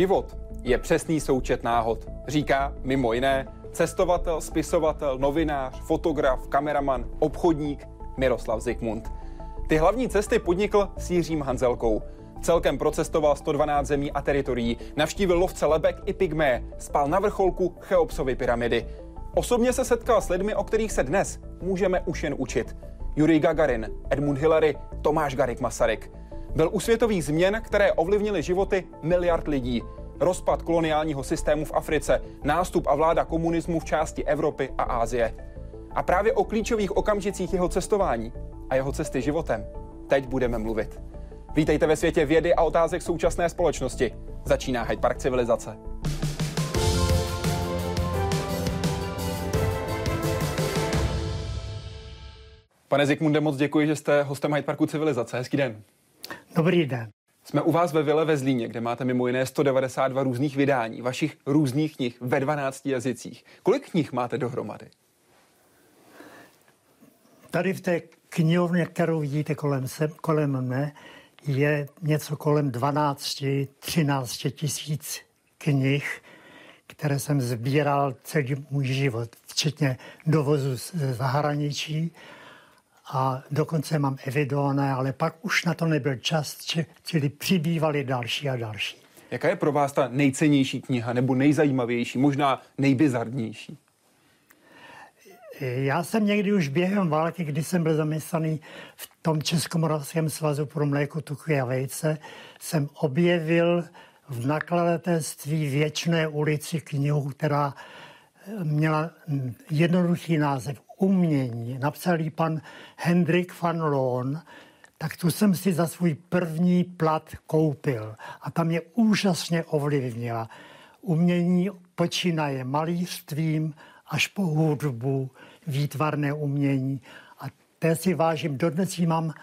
Život je přesný součet náhod, říká mimo jiné cestovatel, spisovatel, novinář, fotograf, kameraman, obchodník Miroslav Zikmund. Ty hlavní cesty podnikl s Jiřím Hanzelkou. Celkem procestoval 112 zemí a teritorií, navštívil lovce lebek i pygmé, spal na vrcholku Cheopsovy pyramidy. Osobně se setkal s lidmi, o kterých se dnes můžeme už jen učit. Yuri Gagarin, Edmund Hillary, Tomáš Garik Masaryk. Byl u světových změn, které ovlivnily životy miliard lidí. Rozpad koloniálního systému v Africe, nástup a vláda komunismu v části Evropy a Ázie. A právě o klíčových okamžicích jeho cestování a jeho cesty životem teď budeme mluvit. Vítejte ve světě vědy a otázek současné společnosti. Začíná Hyde Park civilizace. Pane Zikmunde, moc děkuji, že jste hostem Hyde Parku civilizace. Hezký den. Dobrý den. Jsme u vás ve Vile ve Zlíně, kde máte mimo jiné 192 různých vydání, vašich různých knih ve 12 jazycích. Kolik knih máte dohromady? Tady v té knihovně, kterou vidíte kolem, se, kolem mne, je něco kolem 12-13 tisíc knih, které jsem sbíral celý můj život, včetně dovozu z zahraničí a dokonce mám evidované, ale pak už na to nebyl čas, čili přibývaly další a další. Jaká je pro vás ta nejcennější kniha nebo nejzajímavější, možná nejbizarnější? Já jsem někdy už během války, kdy jsem byl zaměstnaný v tom Českomoravském svazu pro mléko, tuky a vejce, jsem objevil v nakladatelství Věčné ulici knihu, která měla jednoduchý název Umění. Napsal ji pan Hendrik van Loon, tak tu jsem si za svůj první plat koupil. A tam mě úžasně ovlivnila. Umění počínaje malířstvím až po hudbu, výtvarné umění. A té si vážím, dodnes ji mám,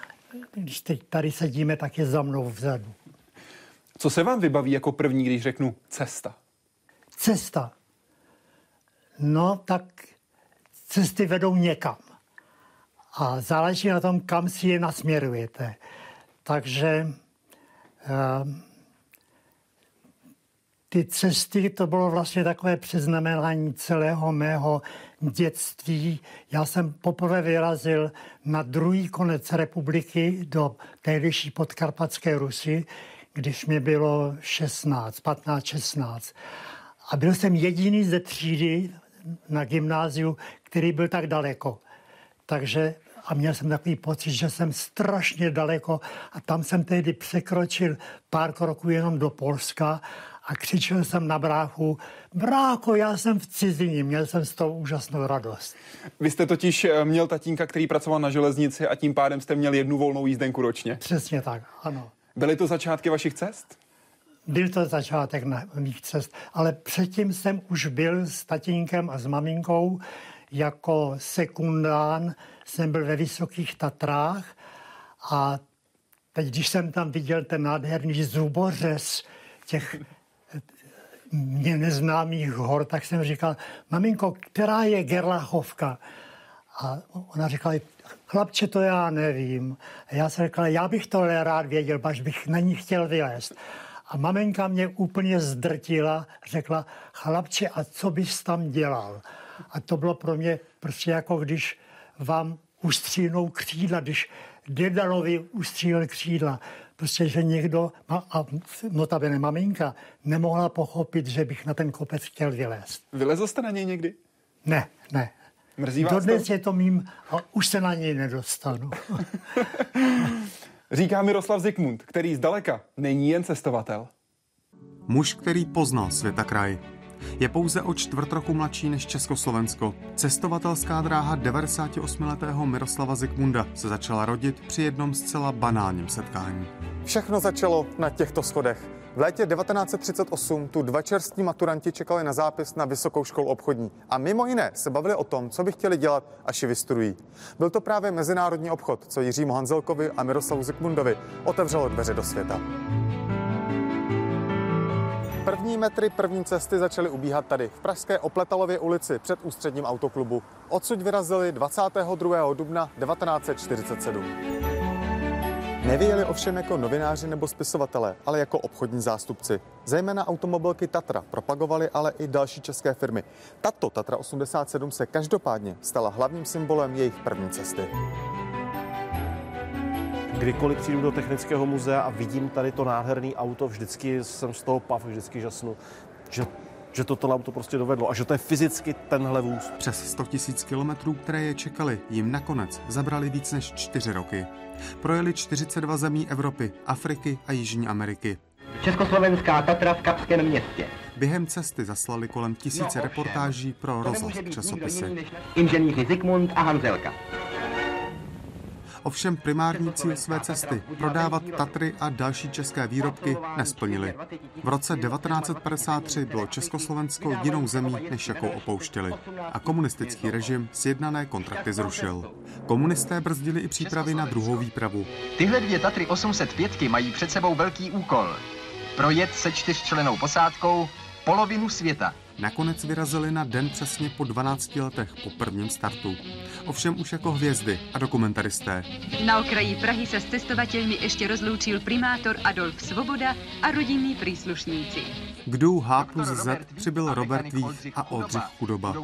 když teď tady sedíme, tak je za mnou vzadu. Co se vám vybaví jako první, když řeknu cesta? Cesta. No, tak cesty vedou někam. A záleží na tom, kam si je nasměrujete. Takže uh, ty cesty, to bylo vlastně takové přeznamenání celého mého dětství. Já jsem poprvé vyrazil na druhý konec republiky do tehdejší podkarpatské Rusy, když mi bylo 16, 15, 16. A byl jsem jediný ze třídy na gymnáziu, který byl tak daleko. Takže a měl jsem takový pocit, že jsem strašně daleko a tam jsem tehdy překročil pár kroků jenom do Polska a křičel jsem na bráchu, bráko, já jsem v cizině, měl jsem z toho úžasnou radost. Vy jste totiž eh, měl tatínka, který pracoval na železnici a tím pádem jste měl jednu volnou jízdenku ročně. Přesně tak, ano. Byly to začátky vašich cest? Byl to začátek na mých cest, ale předtím jsem už byl s tatínkem a s maminkou jako sekundán, jsem byl ve Vysokých Tatrách a teď, když jsem tam viděl ten nádherný zubořez těch mě neznámých hor, tak jsem říkal, maminko, která je Gerlachovka? A ona říkala, chlapče, to já nevím. A já jsem říkal, já bych to rád věděl, až bych na ní chtěl vylézt. A maminka mě úplně zdrtila, řekla, chlapče, a co bys tam dělal? A to bylo pro mě prostě jako když vám ustřílnou křídla, když Dedalovi ustřílel křídla. Prostě, že někdo, a notabene maminka, nemohla pochopit, že bych na ten kopec chtěl vylézt. Vylezl jste na něj někdy? Ne, ne. Mrzí vás Dodnes to? je to mým a už se na něj nedostanu. Říká Miroslav Zikmund, který zdaleka není jen cestovatel. Muž, který poznal světa kraj. Je pouze o čtvrt roku mladší než Československo. Cestovatelská dráha 98-letého Miroslava Zikmunda se začala rodit při jednom zcela banálním setkání. Všechno začalo na těchto schodech. V létě 1938 tu dva čerství maturanti čekali na zápis na Vysokou školu obchodní a mimo jiné se bavili o tom, co by chtěli dělat, až ji vystudují. Byl to právě mezinárodní obchod, co Jiřímu Hanzelkovi a Miroslavu Zikmundovi otevřelo dveře do světa. První metry první cesty začaly ubíhat tady, v pražské Opletalově ulici před ústředním autoklubu. Odsud vyrazili 22. dubna 1947. Nevyjeli ovšem jako novináři nebo spisovatelé, ale jako obchodní zástupci. Zejména automobilky Tatra propagovaly ale i další české firmy. Tato Tatra 87 se každopádně stala hlavním symbolem jejich první cesty. Kdykoliv přijdu do technického muzea a vidím tady to nádherné auto, vždycky jsem z toho pav, vždycky žasnu, že že toto auto prostě dovedlo a že to je fyzicky tenhle vůz. Přes 100 000 kilometrů, které je čekali, jim nakonec zabrali víc než 4 roky. Projeli 42 zemí Evropy, Afriky a Jižní Ameriky. Československá Tatra v Kapském městě. Během cesty zaslali kolem tisíce no, reportáží pro rozhlas časopisy. Inženýři Zikmund a Hanzelka. Ovšem primární cíl své cesty, prodávat Tatry a další české výrobky, nesplnili. V roce 1953 bylo Československo jinou zemí, než jakou opouštěli. A komunistický režim sjednané kontrakty zrušil. Komunisté brzdili i přípravy na druhou výpravu. Tyhle dvě Tatry 805 mají před sebou velký úkol. Projet se čtyřčlenou posádkou polovinu světa. Nakonec vyrazili na den přesně po 12 letech po prvním startu. Ovšem už jako hvězdy a dokumentaristé. Na okraji Prahy se s testovatelmi ještě rozloučil primátor Adolf Svoboda a rodinní příslušníci. K DU H plus Z přibyl Robert Vích a Oldřich Chudoba.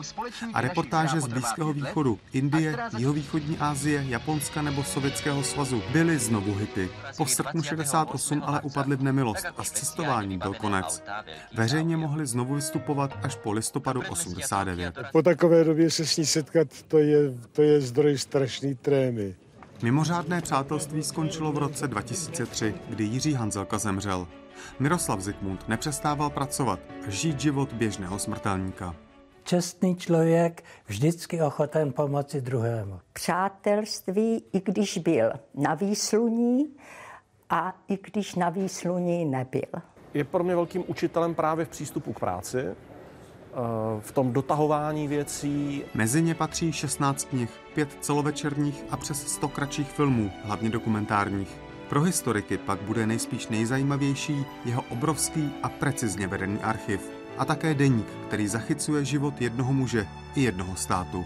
A reportáže z Blízkého východu, Indie, Jihovýchodní Asie, Japonska nebo Sovětského svazu byly znovu hity. Po srpnu 68 ale upadly v nemilost a s cestováním byl konec. Veřejně mohli znovu vystupovat až po listopadu 89. Po takové době se s ní setkat, to je, to je zdroj strašný trémy. Mimořádné přátelství skončilo v roce 2003, kdy Jiří Hanzelka zemřel. Miroslav Zikmund nepřestával pracovat a žít život běžného smrtelníka. Čestný člověk, vždycky ochoten pomoci druhému. Přátelství, i když byl na výsluní a i když na výsluní nebyl. Je pro mě velkým učitelem právě v přístupu k práci, v tom dotahování věcí. Mezi ně patří 16 knih, pět celovečerních a přes 100 kratších filmů, hlavně dokumentárních. Pro historiky pak bude nejspíš nejzajímavější jeho obrovský a precizně vedený archiv a také deník, který zachycuje život jednoho muže i jednoho státu.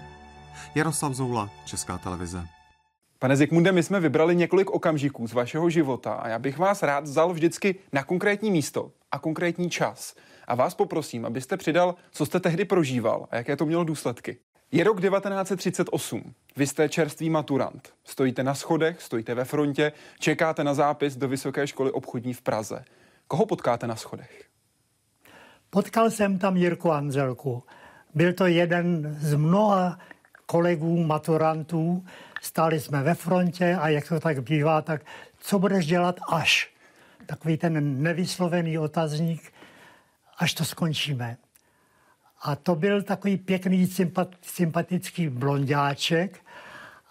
Jaroslav Zoula, Česká televize. Pane Zikmunde, my jsme vybrali několik okamžiků z vašeho života a já bych vás rád vzal vždycky na konkrétní místo a konkrétní čas. A vás poprosím, abyste přidal, co jste tehdy prožíval a jaké to mělo důsledky. Je rok 1938. Vy jste čerstvý maturant. Stojíte na schodech, stojíte ve frontě, čekáte na zápis do Vysoké školy obchodní v Praze. Koho potkáte na schodech? Potkal jsem tam Jirku Anzelku. Byl to jeden z mnoha kolegů maturantů. Stáli jsme ve frontě a jak to tak bývá, tak co budeš dělat až? Takový ten nevyslovený otazník, až to skončíme. A to byl takový pěkný, sympatický blondáček.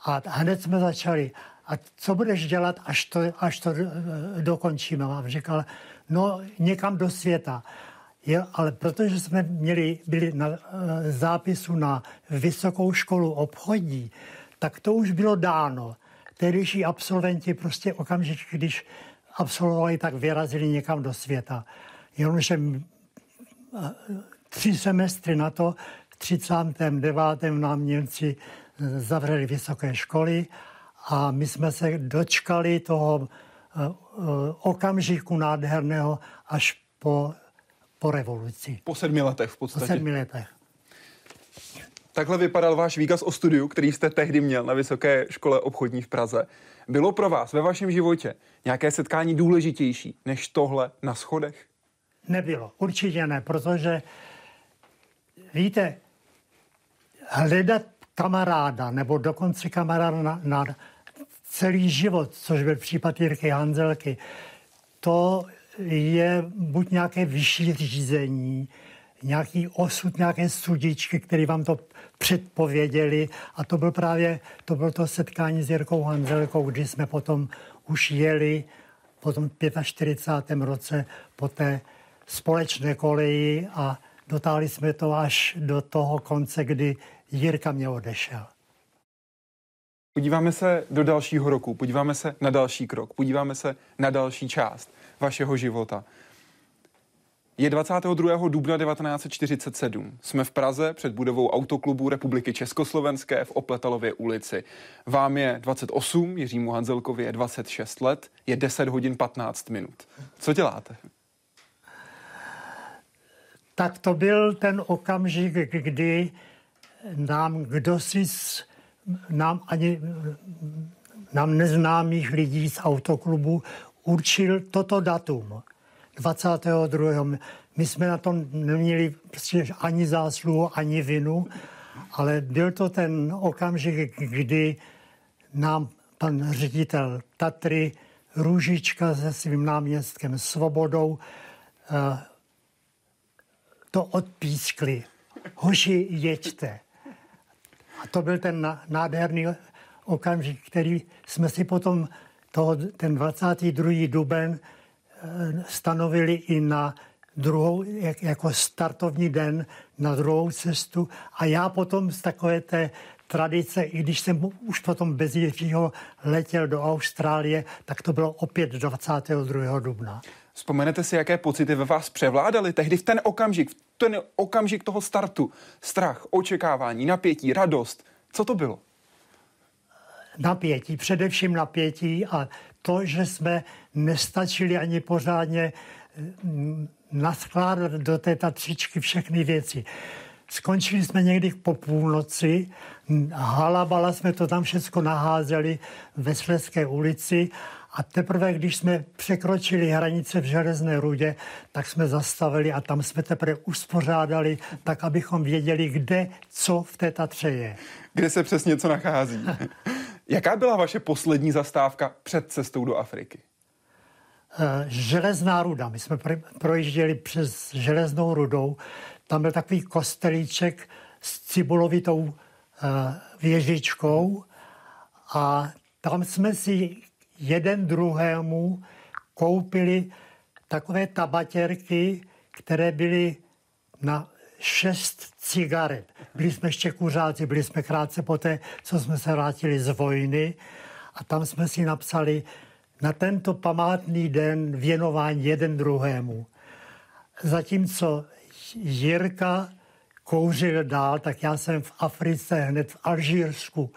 A hned jsme začali. A co budeš dělat, až to, až to eh, dokončíme? A říkal, no někam do světa. Je, ale protože jsme měli, byli na e, zápisu na vysokou školu obchodní, tak to už bylo dáno. Tehdejší absolventi prostě okamžitě, když absolvovali, tak vyrazili někam do světa. Jenomže tři semestry na to, v 39. nám Němci zavřeli vysoké školy a my jsme se dočkali toho e, e, okamžiku nádherného až po, po revoluci. Po sedmi letech v podstatě. Po sedmi letech. Takhle vypadal váš výkaz o studiu, který jste tehdy měl na Vysoké škole obchodní v Praze. Bylo pro vás ve vašem životě nějaké setkání důležitější než tohle na schodech? Nebylo, určitě ne, protože víte, hledat kamaráda nebo dokonce kamaráda na, na celý život, což byl případ Jirky Hanzelky, to je buď nějaké vyšší řízení, nějaký osud, nějaké sudičky, které vám to předpověděli. A to byl právě to, bylo to setkání s Jirkou Hanzelkou, kdy jsme potom už jeli po tom 45. roce po té společné koleji a dotáhli jsme to až do toho konce, kdy Jirka mě odešel. Podíváme se do dalšího roku, podíváme se na další krok, podíváme se na další část vašeho života. Je 22. dubna 1947. Jsme v Praze před budovou Autoklubu Republiky Československé v Opletalově ulici. Vám je 28, Jiřímu Hanzelkovi je 26 let, je 10 hodin 15 minut. Co děláte? Tak to byl ten okamžik, kdy nám kdo si, nám ani nám neznámých lidí z autoklubu určil toto datum. 22. My jsme na tom neměli prostě ani zásluhu, ani vinu, ale byl to ten okamžik, kdy nám pan ředitel Tatry Růžička se svým náměstkem Svobodou eh, to odpískli. Hoši, jeďte. A to byl ten nádherný okamžik, který jsme si potom toho, ten 22. duben eh, stanovili i na druhou, jak, jako startovní den na druhou cestu. A já potom z takové té tradice, i když jsem už potom bez Jiřího letěl do Austrálie, tak to bylo opět 22. dubna. Vzpomenete si, jaké pocity ve vás převládaly tehdy v ten okamžik, v ten okamžik toho startu? Strach, očekávání, napětí, radost. Co to bylo? Napětí, především napětí a to, že jsme nestačili ani pořádně mm, naskládat do té tatřičky všechny věci. Skončili jsme někdy po půlnoci, halabala jsme to tam všechno naházeli ve Šleské ulici a teprve, když jsme překročili hranice v Železné rudě, tak jsme zastavili a tam jsme teprve uspořádali, tak abychom věděli, kde co v té Tatře je. Kde se přesně co nachází. Jaká byla vaše poslední zastávka před cestou do Afriky? Eh, železná ruda. My jsme projížděli přes železnou rudou. Tam byl takový kostelíček s cibulovitou eh, věžičkou a tam jsme si jeden druhému koupili takové tabatěrky, které byly na šest cigaret. Byli jsme ještě kuřáci, byli jsme krátce poté, co jsme se vrátili z vojny a tam jsme si napsali na tento památný den věnování jeden druhému. Zatímco Jirka kouřil dál, tak já jsem v Africe, hned v Alžírsku,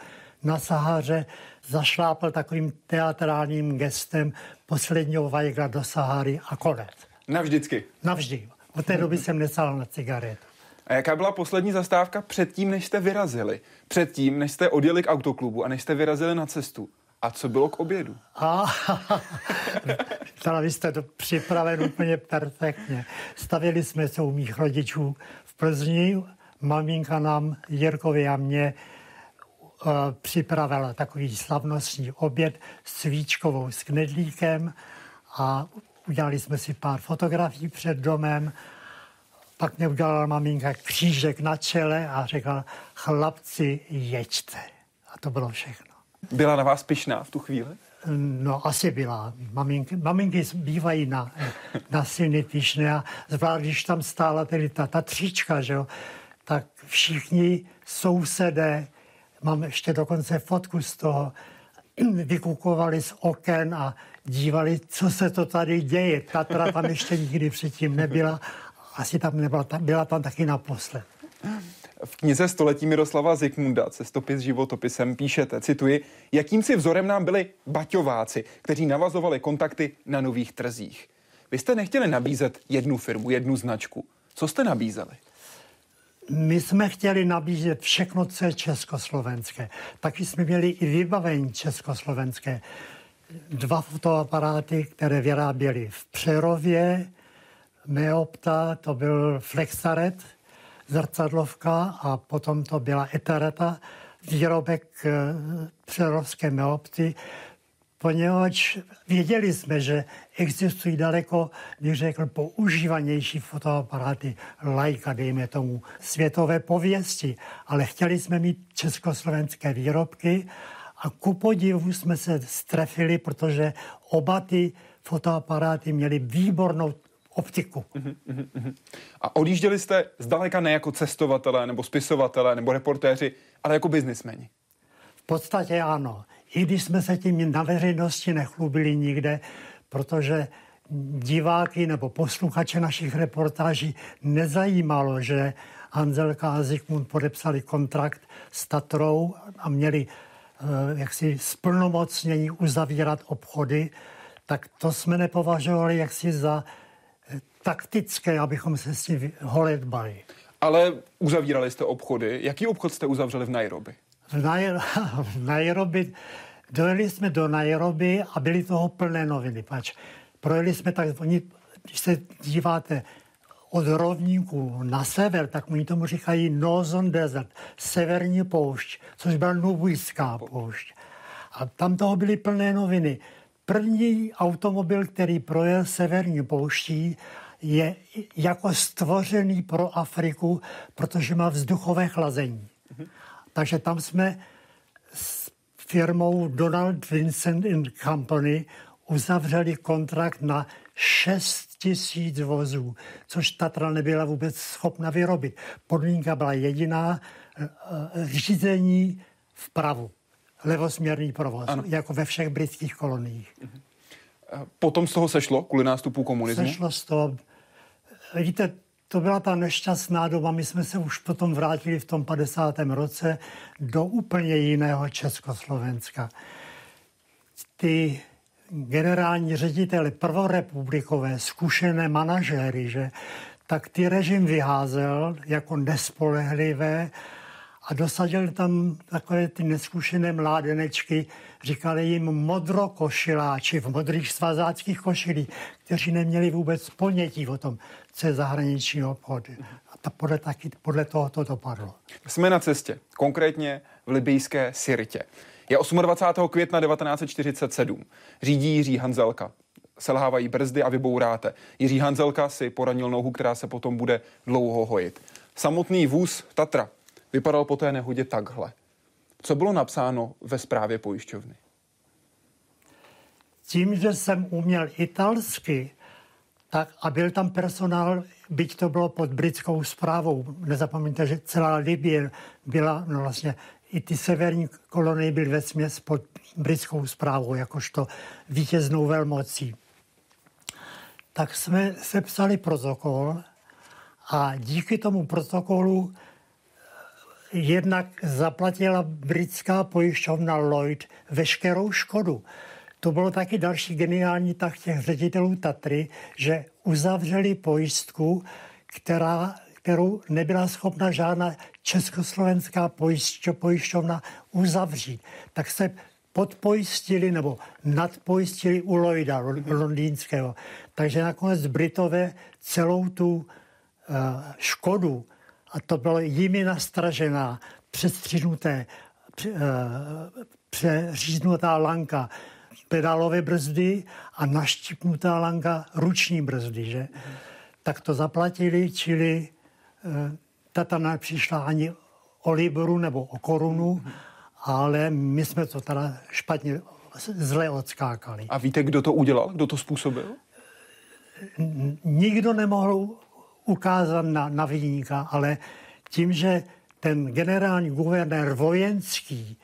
na Sahaře zašlápl takovým teatrálním gestem posledního vajgla do Sahary a konec. Navždycky? Navždy. Od té doby jsem nesal na cigaretu. A jaká byla poslední zastávka předtím, než jste vyrazili? Předtím, než jste odjeli k autoklubu a než jste vyrazili na cestu? A co bylo k obědu? A, vy jste to připraven úplně perfektně. Stavili jsme se u mých rodičů v Plzni. Maminka nám, Jirkovi a mě, připravila takový slavnostní oběd s svíčkovou s knedlíkem a udělali jsme si pár fotografií před domem pak mě udělala maminka křížek na čele a řekla, chlapci, jeďte. A to bylo všechno. Byla na vás pyšná v tu chvíli? No, asi byla. Maminky, maminky bývají na, na syny pyšné a zvlášť, když tam stála tedy ta, ta tříčka, že jo, tak všichni sousedé, mám ještě dokonce fotku z toho, vykukovali z oken a dívali, co se to tady děje. Tatra tam ještě nikdy předtím nebyla asi tam nebyla, byla tam taky naposled. V knize Století Miroslava Zikmunda, cestopis životopisem, píšete, cituji, jakýmsi vzorem nám byli baťováci, kteří navazovali kontakty na nových trzích. Vy jste nechtěli nabízet jednu firmu, jednu značku. Co jste nabízeli? My jsme chtěli nabízet všechno, co je československé. Taky jsme měli i vybavení československé. Dva fotoaparáty, které vyráběli v Přerově, Meopta, to byl Flexaret, zrcadlovka a potom to byla Etareta, výrobek eh, přerovské Meopty, poněvadž věděli jsme, že existují daleko, bych řekl, používanější fotoaparáty Leica, dejme tomu, světové pověsti, ale chtěli jsme mít československé výrobky a ku podivu jsme se strefili, protože oba ty fotoaparáty měly výbornou optiku. A odjížděli jste zdaleka ne jako cestovatelé, nebo spisovatelé, nebo reportéři, ale jako biznismeni. V podstatě ano. I když jsme se tím na veřejnosti nechlubili nikde, protože diváky nebo posluchače našich reportáží nezajímalo, že Hanzelka a Zikmund podepsali kontrakt s Tatrou a měli eh, jaksi splnomocnění uzavírat obchody, tak to jsme nepovažovali jaksi za eh, taktické, abychom se s tím holedbali. Ale uzavírali jste obchody. Jaký obchod jste uzavřeli v Nairobi? V, Nai- v Nairobi, dojeli jsme do Nairobi a byly toho plné noviny. Pač projeli jsme tak, oni, když se díváte od rovníku na sever, tak oni tomu říkají Northern Desert, severní poušť, což byla Nubijská poušť. A tam toho byly plné noviny. První automobil, který projel severní pouští, je jako stvořený pro Afriku, protože má vzduchové chlazení. Mm-hmm. Takže tam jsme s firmou Donald Vincent Company uzavřeli kontrakt na 6 tisíc vozů, což Tatra nebyla vůbec schopna vyrobit. Podmínka byla jediná, eh, eh, řízení vpravu, levosměrný provoz, ano. jako ve všech britských koloniích. Mhm. Potom z toho sešlo kvůli nástupu komunismu? Sešlo z toho. Víte, to byla ta nešťastná doba. My jsme se už potom vrátili v tom 50. roce do úplně jiného Československa. Ty generální řediteli prvorepublikové, zkušené manažéry, že, tak ty režim vyházel jako nespolehlivé a dosadil tam takové ty neskušené mládenečky, říkali jim modrokošiláči v modrých svazáckých košilích, kteří neměli vůbec ponětí o tom, co je zahraniční obchod. A to podle, taky, podle toho to dopadlo. Jsme na cestě, konkrétně v libijské Sirtě. Je 28. května 1947. Řídí Jiří Hanzelka. Selhávají brzdy a vybouráte. Jiří Hanzelka si poranil nohu, která se potom bude dlouho hojit. Samotný vůz Tatra vypadal po té nehodě takhle. Co bylo napsáno ve zprávě pojišťovny? Tím, že jsem uměl italsky, tak a byl tam personál, byť to bylo pod britskou zprávou. Nezapomeňte, že celá Libie byla no vlastně i ty severní kolonie byly ve směs pod britskou zprávou, jakožto vítěznou velmocí. Tak jsme sepsali protokol a díky tomu protokolu jednak zaplatila britská pojišťovna Lloyd veškerou škodu. To bylo taky další geniální tak těch ředitelů Tatry, že uzavřeli pojistku, která kterou nebyla schopna žádná československá pojišťovna uzavřít. Tak se podpojistili nebo nadpojistili u Lloyda londýnského. Takže nakonec Britové celou tu uh, škodu, a to bylo jimi nastražená, přestřinuté, uh, přeříznutá lanka, pedálové brzdy a naštipnutá lanka ruční brzdy, že? Mm. Tak to zaplatili, čili Eh, tata nepřišla ani o libru nebo o korunu, ale my jsme to teda špatně, zle odskákali. A víte, kdo to udělal? Kdo to způsobil? Nikdo nemohl ukázat na, na výjimka, ale tím, že ten generální guvernér vojenský,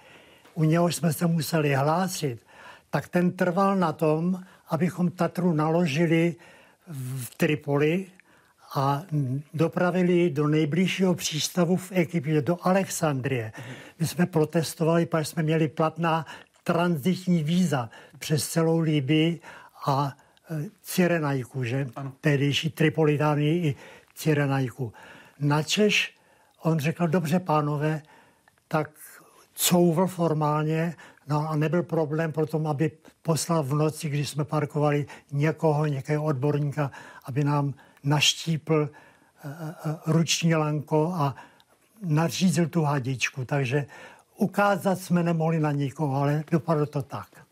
u něho jsme se museli hlásit, tak ten trval na tom, abychom Tatru naložili v Tripoli a dopravili do nejbližšího přístavu v Egyptě, do Alexandrie. My jsme protestovali, protože jsme měli platná transitní víza přes celou Libii a Cyrenajku, že? Ano. Tehdejší Tripolitánii i Cyrenajku. Načež on řekl, dobře pánové, tak couvl formálně, no a nebyl problém pro tom, aby poslal v noci, když jsme parkovali někoho, nějakého odborníka, aby nám naštípl eh, eh, ruční lanko a nařízil tu hadičku. Takže ukázat jsme nemohli na nikoho, ale dopadlo to tak.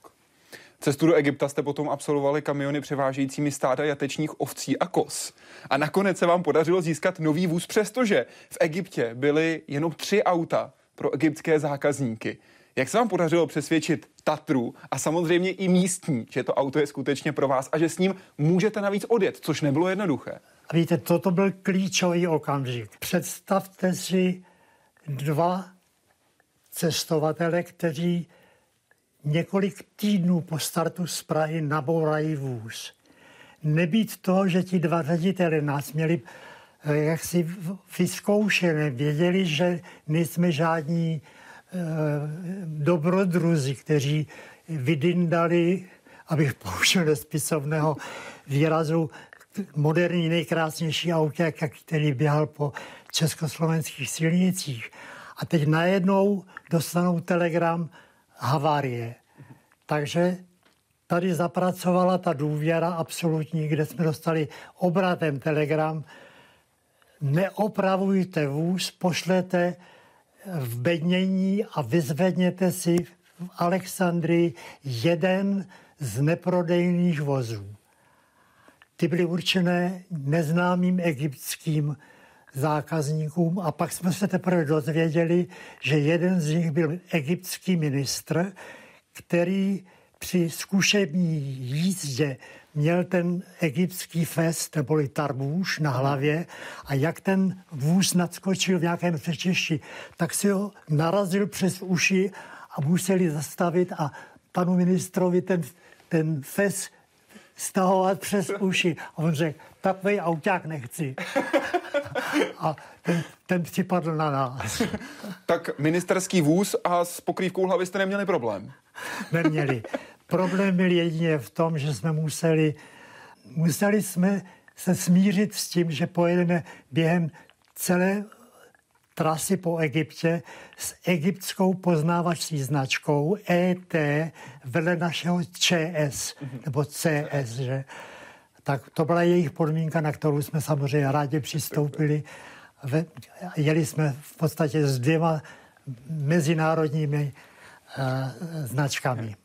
Cestu do Egypta jste potom absolvovali kamiony převážejícími stáda jatečních ovcí a kos. A nakonec se vám podařilo získat nový vůz, přestože v Egyptě byly jenom tři auta pro egyptské zákazníky. Jak se vám podařilo přesvědčit Tatru a samozřejmě i místní, že to auto je skutečně pro vás a že s ním můžete navíc odjet, což nebylo jednoduché? A víte, toto byl klíčový okamžik. Představte si dva cestovatele, kteří několik týdnů po startu z Prahy nabourají vůz. nebýt to, že ti dva ředitele nás měli eh, jak si vyzkoušené, věděli, že nejsme žádní e, dobrodruzi, kteří vydindali, abych použil nespisovného výrazu, moderní nejkrásnější auták, který běhal po československých silnicích. A teď najednou dostanou telegram havárie. Takže tady zapracovala ta důvěra absolutní, kde jsme dostali obratem telegram. Neopravujte vůz, pošlete v bednění a vyzvedněte si v Alexandrii jeden z neprodejných vozů. Ty byly určené neznámým egyptským zákazníkům a pak jsme se teprve dozvěděli, že jeden z nich byl egyptský ministr, který při zkušební jízdě měl ten egyptský fest, neboli tarbůž na hlavě a jak ten vůz nadskočil v nějakém přečišti, tak si ho narazil přes uši a museli zastavit a panu ministrovi ten, ten fest stahovat přes uši. A on řekl, takový auták nechci. A ten, ten připadl na nás. tak ministerský vůz a s pokrývkou hlavy jste neměli problém? Neměli. Problém byl jedině v tom, že jsme museli, museli jsme se smířit s tím, že pojedeme během celé trasy po Egyptě s egyptskou poznávací značkou ET vedle našeho ČS, nebo CS, že? Tak to byla jejich podmínka, na kterou jsme samozřejmě rádi přistoupili. Jeli jsme v podstatě s dvěma mezinárodními uh, značkami.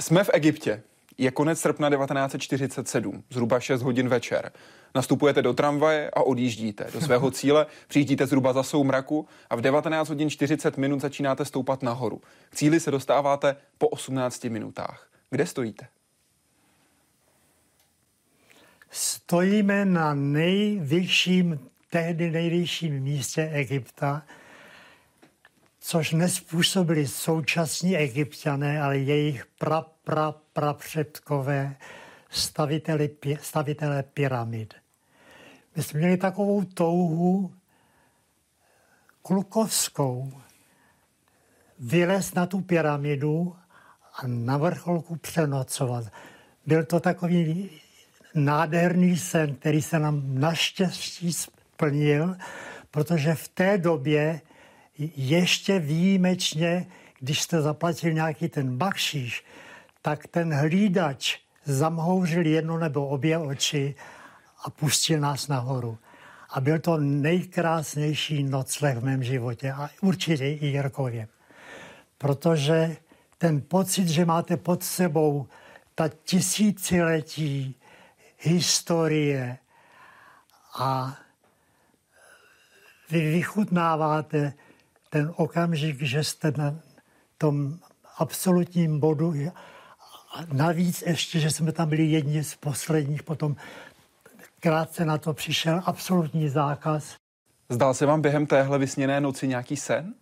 Jsme v Egyptě. Je konec srpna 1947, zhruba 6 hodin večer. Nastupujete do tramvaje a odjíždíte do svého cíle, přijíždíte zhruba za soumraku a v 19 hodin 40 minut začínáte stoupat nahoru. K cíli se dostáváte po 18 minutách. Kde stojíte? Stojíme na nejvyšším, tehdy nejvyšším místě Egypta, což nespůsobili současní egyptiané, ale jejich pra, pra, pra předkové staviteli, stavitele pyramid. My jsme měli takovou touhu klukovskou vylez na tu pyramidu a na vrcholku přenocovat. Byl to takový nádherný sen, který se nám naštěstí splnil, protože v té době ještě výjimečně, když jste zaplatil nějaký ten bakšíš, tak ten hlídač zamhouřil jedno nebo obě oči a pustil nás nahoru. A byl to nejkrásnější nocleh v mém životě a určitě i Jirkově. Protože ten pocit, že máte pod sebou ta tisíciletí historie a vy vychutnáváte ten okamžik, že jste na tom absolutním bodu a navíc ještě, že jsme tam byli jedni z posledních, potom krátce na to přišel absolutní zákaz. Zdál se vám během téhle vysněné noci nějaký sen?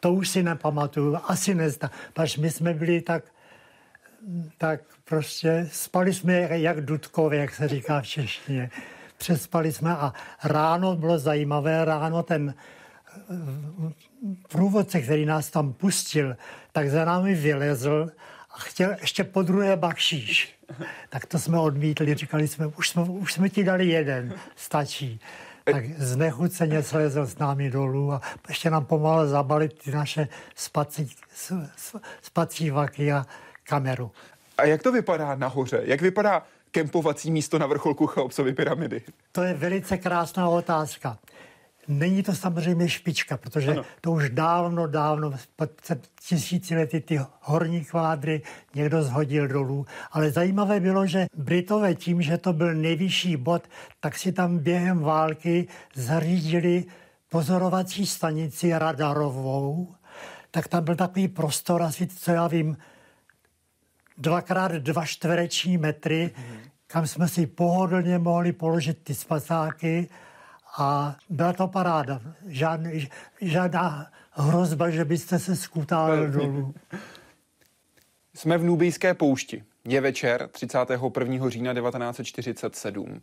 To už si nepamatuju, asi nezdá. Paž my jsme byli tak, tak prostě spali jsme jak dudkové, jak se říká v češtině. Přespali jsme a ráno bylo zajímavé, ráno ten průvodce, který nás tam pustil, tak za námi vylezl a chtěl ještě po druhé bakšíš. Tak to jsme odmítli, říkali jsme, už jsme, už jsme ti dali jeden, stačí. Tak znechuceně slezl s námi dolů a ještě nám pomáhal zabalit ty naše spací, spací vaky a kameru. A jak to vypadá nahoře? Jak vypadá kempovací místo na vrcholku Cheopsovy pyramidy? To je velice krásná otázka. Není to samozřejmě špička, protože ano. to už dávno, dávno, před tisíci lety ty horní kvádry někdo zhodil dolů. Ale zajímavé bylo, že Britové tím, že to byl nejvyšší bod, tak si tam během války zařídili pozorovací stanici radarovou, tak tam byl takový prostor, asi co já vím, dvakrát dva čtvereční metry, mm. kam jsme si pohodlně mohli položit ty spasáky a byla to paráda. Žádný, žádná hrozba, že byste se skutál dolů. Jsme v Nubijské poušti. Je večer 31. října 1947.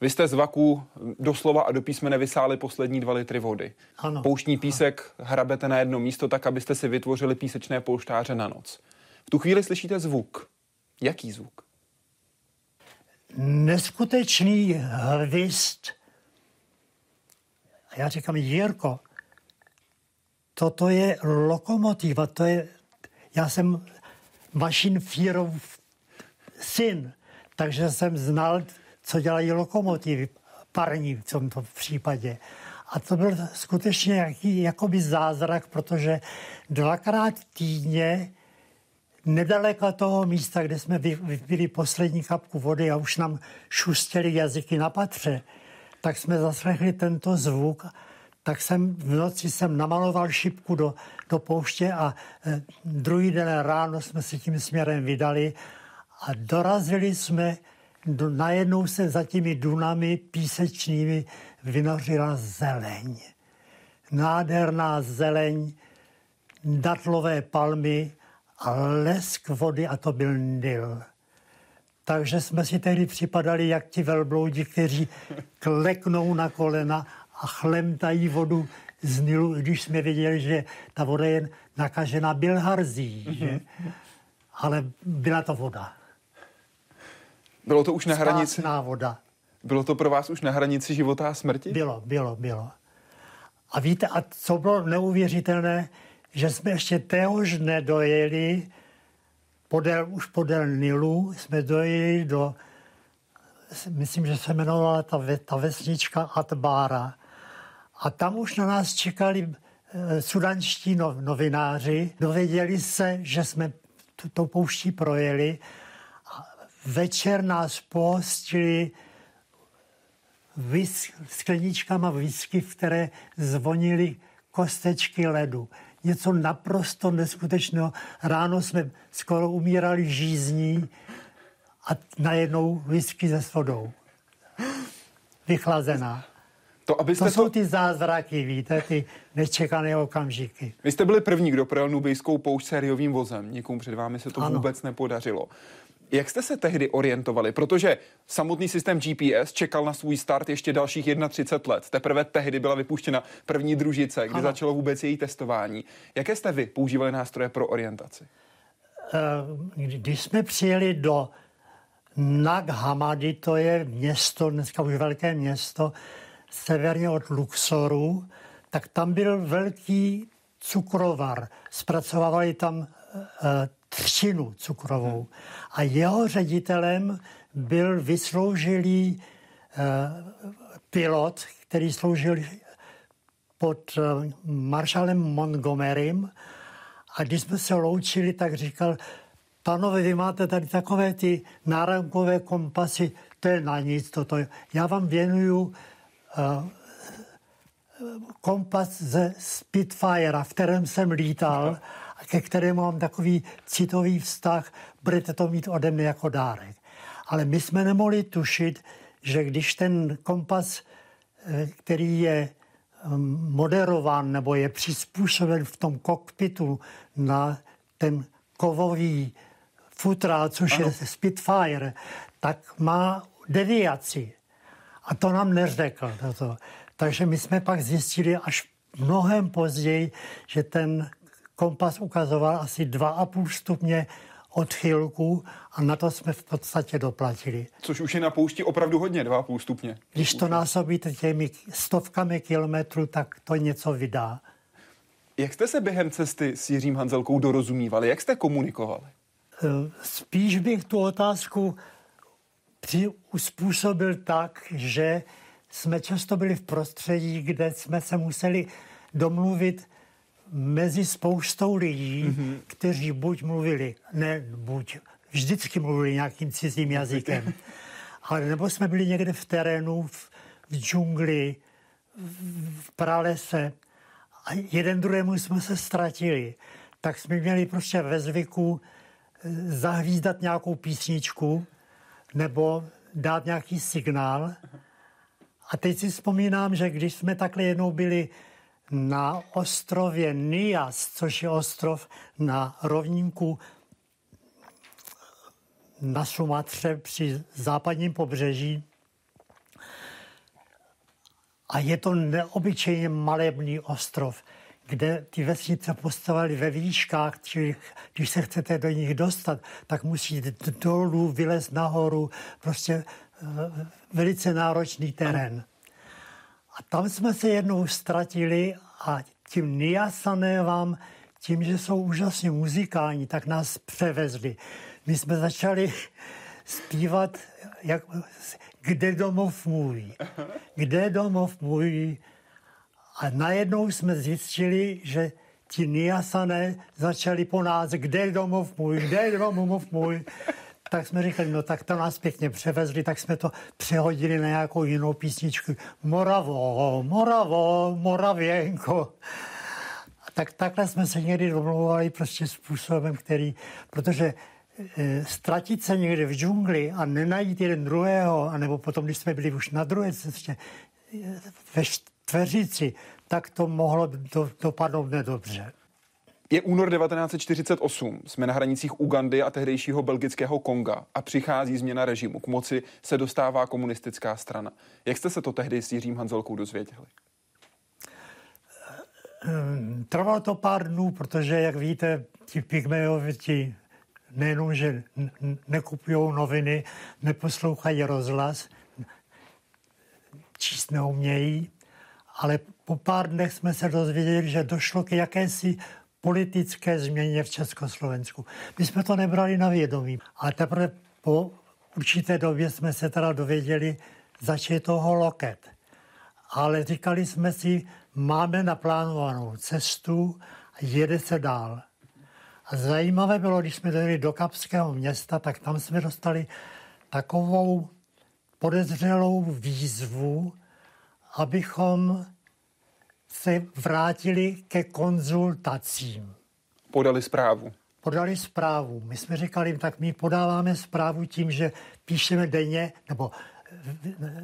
Vy jste z vaku doslova a do písmene vysáli poslední dva litry vody. Ano. Pouštní písek hrabete na jedno místo tak, abyste si vytvořili písečné polštáře na noc. V tu chvíli slyšíte zvuk. Jaký zvuk? Neskutečný hvist. A já říkám, Jirko, toto je lokomotiva, to je, já jsem Maschinenführerův syn, takže jsem znal, co dělají lokomotivy, parní v tomto případě. A to byl skutečně jaký, jakoby zázrak, protože dvakrát týdně nedaleko toho místa, kde jsme vypili poslední kapku vody a už nám šustěli jazyky na patře, tak jsme zaslechli tento zvuk tak jsem v noci jsem namaloval šipku do, do pouště a e, druhý den ráno jsme se tím směrem vydali a dorazili jsme, do, najednou se za těmi dunami písečnými vynořila zeleň. Nádherná zeleň, datlové palmy a lesk vody a to byl Nil. Takže jsme si tehdy připadali jak ti velbloudi, kteří kleknou na kolena a chlemtají vodu z Nilu, když jsme věděli, že ta voda je nakažena bilharzí, mm-hmm. že? Ale byla to voda. Bylo to už na hranici? Spásná voda. Bylo to pro vás už na hranici života a smrti? Bylo, bylo, bylo. A víte, a co bylo neuvěřitelné, že jsme ještě téhož nedojeli, podél, už podél Nilu, jsme dojeli do, myslím, že se jmenovala ta, ta vesnička Atbára. A tam už na nás čekali eh, sudanští no, novináři. Dověděli se, že jsme tou pouští projeli. A večer nás pohostili s skleničkama whisky, v které zvonily kostečky ledu. Něco naprosto neskutečného. Ráno jsme skoro umírali žízní a najednou whisky se vodou. Vychlazená. To, abyste to jsou to... ty zázraky, víte, ty nečekané okamžiky. Vy jste byli první, kdo projel Nubijskou poušť sériovým vozem. Nikomu před vámi se to ano. vůbec nepodařilo. Jak jste se tehdy orientovali? Protože samotný systém GPS čekal na svůj start ještě dalších 31 let. Teprve tehdy byla vypuštěna první družice, kdy ano. začalo vůbec její testování. Jaké jste vy používali nástroje pro orientaci? Eh, když jsme přijeli do Nag Hammadi, to je město, dneska už velké město, severně od Luxoru, tak tam byl velký cukrovar. Zpracovávali tam e, třinu cukrovou. A jeho ředitelem byl vysloužilý e, pilot, který sloužil pod e, maršalem Montgomerym. A když jsme se loučili, tak říkal, panové, vy máte tady takové ty náramkové kompasy, to je na nic toto. Já vám věnuju kompas ze Spitfire, v kterém jsem lítal a ke kterému mám takový citový vztah, budete to mít ode mě jako dárek. Ale my jsme nemohli tušit, že když ten kompas, eh, který je hm, moderován nebo je přizpůsoben v tom kokpitu na ten kovový futrál, což ano. je Spitfire, tak má deviaci. A to nám neřekl. Toto. Takže my jsme pak zjistili až mnohem později, že ten kompas ukazoval asi 2,5 stupně odchylku a na to jsme v podstatě doplatili. Což už je na poušti opravdu hodně, 2,5 stupně. Když to násobíte těmi stovkami kilometrů, tak to něco vydá. Jak jste se během cesty s Jiřím Hanzelkou dorozumívali? Jak jste komunikovali? Eh, spíš bych tu otázku uspůsobil tak, že jsme často byli v prostředí, kde jsme se museli domluvit mezi spoustou lidí, mm-hmm. kteří buď mluvili, ne buď, vždycky mluvili nějakým cizím jazykem, ale nebo jsme byli někde v terénu, v, v džungli, v, v pralese a jeden druhému jsme se ztratili. Tak jsme měli prostě ve zvyku eh, zahvízdat nějakou písničku nebo dát nějaký signál. A teď si vzpomínám, že když jsme takhle jednou byli na ostrově Nias, což je ostrov na rovníku na Sumatře při západním pobřeží. A je to neobyčejně malebný ostrov, kde ty vesnice postavily ve výškách, čili když se chcete do nich dostat, tak musíte dolů, vylezt nahoru, prostě eh, velice náročný terén. A tam jsme se jednou ztratili a tím Niasané vám, tím, že jsou úžasně muzikální, tak nás převezli. My jsme začali zpívat, jak, kde domov můj, kde domov můj. A najednou jsme zjistili, že ti Niasané začali po nás, kde domov můj, kde domov můj. Tak jsme říkali, no tak to nás pěkně převezli, tak jsme to přehodili na nějakou jinou písničku. Moravo, Moravo, Moravěnko. Tak takhle jsme se někdy domlouvali prostě způsobem, který, protože e, ztratit se někde v džungli a nenajít jeden druhého, anebo potom, když jsme byli už na druhé cestě, e, ve čtveřici, tak to mohlo do, dopadnout nedobře. Je únor 1948, jsme na hranicích Ugandy a tehdejšího belgického Konga a přichází změna režimu. K moci se dostává komunistická strana. Jak jste se to tehdy s Jiřím Hanzelkou dozvěděli? Trvalo to pár dnů, protože, jak víte, ti pygmejoviti nejenom, že nekupují noviny, neposlouchají rozhlas, číst neumějí, ale po pár dnech jsme se dozvěděli, že došlo k jakési politické změně v Československu. My jsme to nebrali na vědomí, ale teprve po určité době jsme se teda dověděli, zač je toho loket. Ale říkali jsme si, máme naplánovanou cestu a jede se dál. A zajímavé bylo, když jsme dojeli do Kapského města, tak tam jsme dostali takovou podezřelou výzvu, abychom se vrátili ke konzultacím. Podali zprávu. Podali zprávu. My jsme říkali, tak my podáváme zprávu tím, že píšeme denně, nebo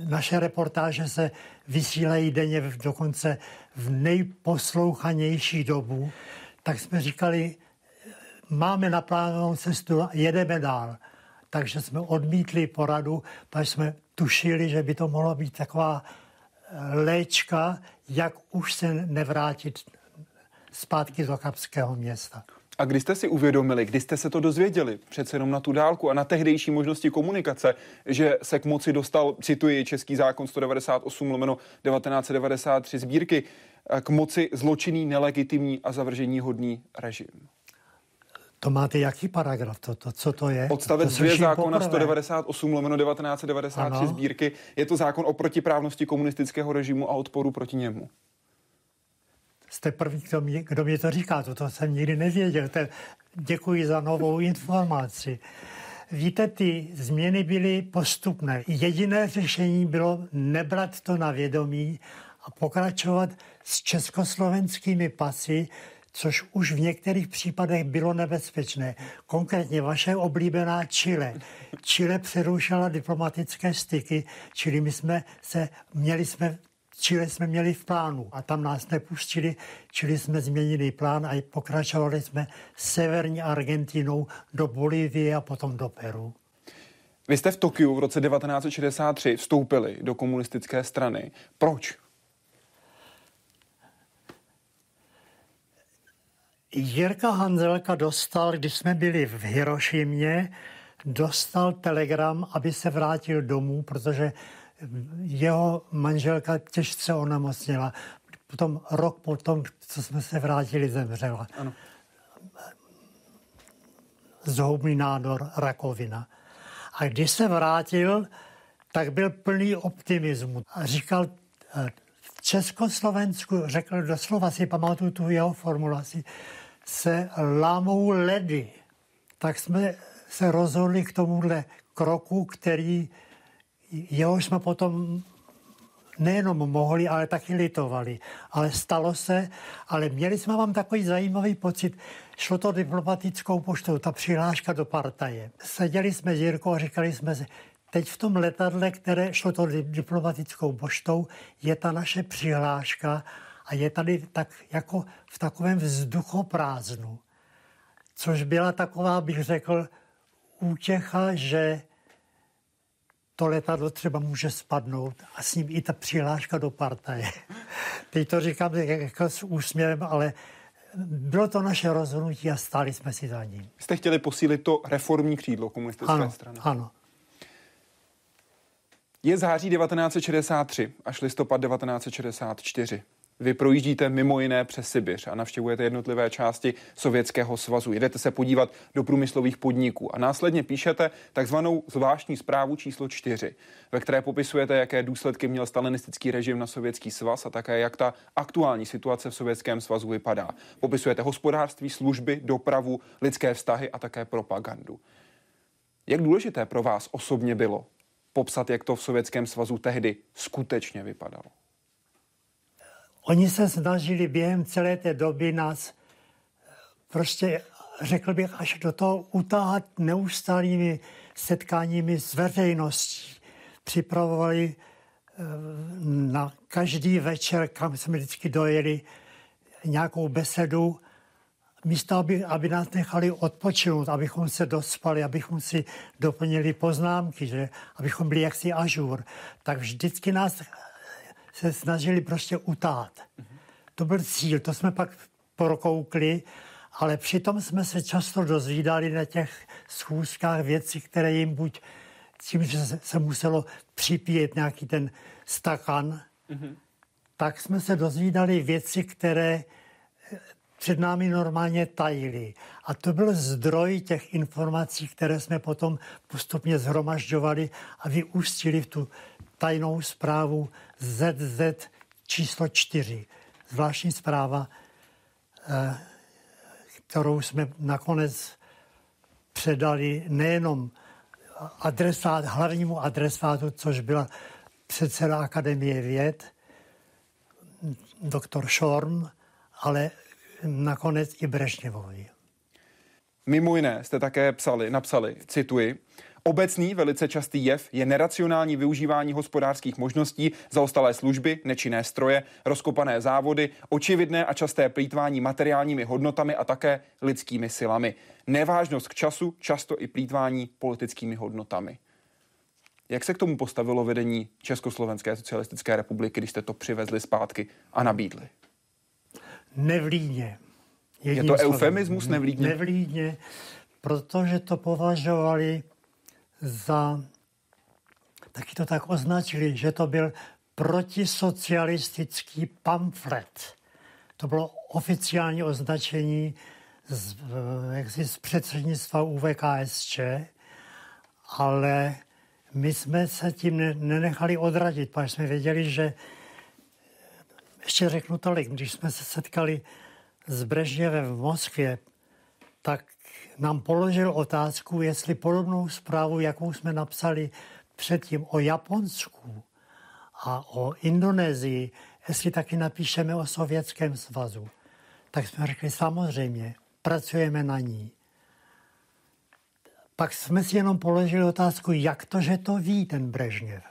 naše reportáže se vysílají denně dokonce v nejposlouchanější dobu, tak jsme říkali, máme naplánovanou cestu, jedeme dál. Takže jsme odmítli poradu, protože jsme tušili, že by to mohlo být taková léčka, jak už se nevrátit zpátky do Kapského města. A kdy jste si uvědomili, kdy jste se to dozvěděli, přece jenom na tu dálku a na tehdejší možnosti komunikace, že se k moci dostal, cituji Český zákon 198 lomeno 1993 sbírky, k moci zločinný, nelegitimní a zavržení hodný režim? To máte jaký paragraf? To, to, co to je? Odstavec 2 zákona poprvé. 198 lomeno 1993 ano. sbírky. Je to zákon o protiprávnosti komunistického režimu a odporu proti němu. Jste první, kdo mě, kdo mě to říká, to, to jsem nikdy nevěděl. To, děkuji za novou informaci. Víte, ty změny byly postupné. Jediné řešení bylo nebrat to na vědomí a pokračovat s československými pasy, což už v některých případech bylo nebezpečné. Konkrétně vaše oblíbená Chile. Chile přerušila diplomatické styky, čili my jsme se, měli jsme Chile jsme měli v plánu a tam nás nepustili, čili jsme změnili plán a pokračovali jsme severní Argentinou do Bolívie a potom do Peru. Vy jste v Tokiu v roce 1963 vstoupili do komunistické strany. Proč? Jirka Hanzelka dostal, když jsme byli v Hirošimě, dostal telegram, aby se vrátil domů, protože jeho manželka těžce onemocněla. Potom rok potom, co jsme se vrátili, zemřela. Ano. Zhoubný nádor, rakovina. A když se vrátil, tak byl plný optimismu. A říkal, eh, v Československu, řekl doslova si pamatuju tu jeho formulaci, se lámou ledy. Tak jsme se rozhodli k tomuhle kroku, který jeho jsme potom nejenom mohli, ale taky litovali. Ale stalo se, ale měli jsme vám takový zajímavý pocit. Šlo to diplomatickou poštou, ta přihláška do partaje. Seděli jsme s Jirkou a říkali jsme si, teď v tom letadle, které šlo to diplomatickou poštou, je ta naše přihláška a je tady tak jako v takovém vzduchoprázdnu. Což byla taková, bych řekl, útěcha, že to letadlo třeba může spadnout a s ním i ta přihláška do partaje. Teď to říkám jako s úsměvem, ale bylo to naše rozhodnutí a stáli jsme si za ním. Jste chtěli posílit to reformní křídlo komunistické ano, strany? Ano. Je září 1963 až listopad 1964. Vy projíždíte mimo jiné přes Sibiř a navštěvujete jednotlivé části Sovětského svazu. Jedete se podívat do průmyslových podniků a následně píšete takzvanou zvláštní zprávu číslo 4, ve které popisujete, jaké důsledky měl stalinistický režim na Sovětský svaz a také jak ta aktuální situace v Sovětském svazu vypadá. Popisujete hospodářství, služby, dopravu, lidské vztahy a také propagandu. Jak důležité pro vás osobně bylo popsat, jak to v Sovětském svazu tehdy skutečně vypadalo? Oni se snažili během celé té doby nás prostě, řekl bych, až do toho utáhat neustálými setkáními s veřejností. Připravovali eh, na každý večer, kam jsme vždycky dojeli, nějakou besedu, místo, aby, aby nás nechali odpočinout, abychom se dospali, abychom si doplnili poznámky, že, abychom byli jaksi ažur, tak vždycky nás se snažili prostě utát. To byl cíl, to jsme pak prokoukli, ale přitom jsme se často dozvídali na těch schůzkách věci, které jim buď tím, že se muselo připít nějaký ten stakan, mm-hmm. tak jsme se dozvídali věci, které eh, před námi normálně tajili. A to byl zdroj těch informací, které jsme potom postupně zhromažďovali a vyústili v tu tajnou zprávu ZZ číslo 4. Zvláštní zpráva, eh, kterou jsme nakonec předali nejenom adresát, hlavnímu adresátu, což byla předseda Akademie věd, doktor Šorm, ale nakonec i Brežněvovi. Mimo jiné jste také psali, napsali, cituji, Obecný velice častý jev je neracionální využívání hospodářských možností, zaostalé služby, nečinné stroje, rozkopané závody, očividné a časté plítvání materiálními hodnotami a také lidskými silami. Nevážnost k času, často i plítvání politickými hodnotami. Jak se k tomu postavilo vedení Československé socialistické republiky, když jste to přivezli zpátky a nabídli? Nevlídně. Je to eufemismus nevlídně? Nevlídně, protože to považovali za, taky to tak označili, že to byl protisocialistický pamflet. To bylo oficiální označení z, jaksi z předsednictva UVKSČ, ale my jsme se tím nenechali odradit, protože jsme věděli, že ještě řeknu tolik, když jsme se setkali s Brežněvem v Moskvě, tak nám položil otázku, jestli podobnou zprávu, jakou jsme napsali předtím o Japonsku a o Indonésii, jestli taky napíšeme o Sovětském svazu. Tak jsme řekli, samozřejmě, pracujeme na ní. Pak jsme si jenom položili otázku, jak to, že to ví ten Brežněv.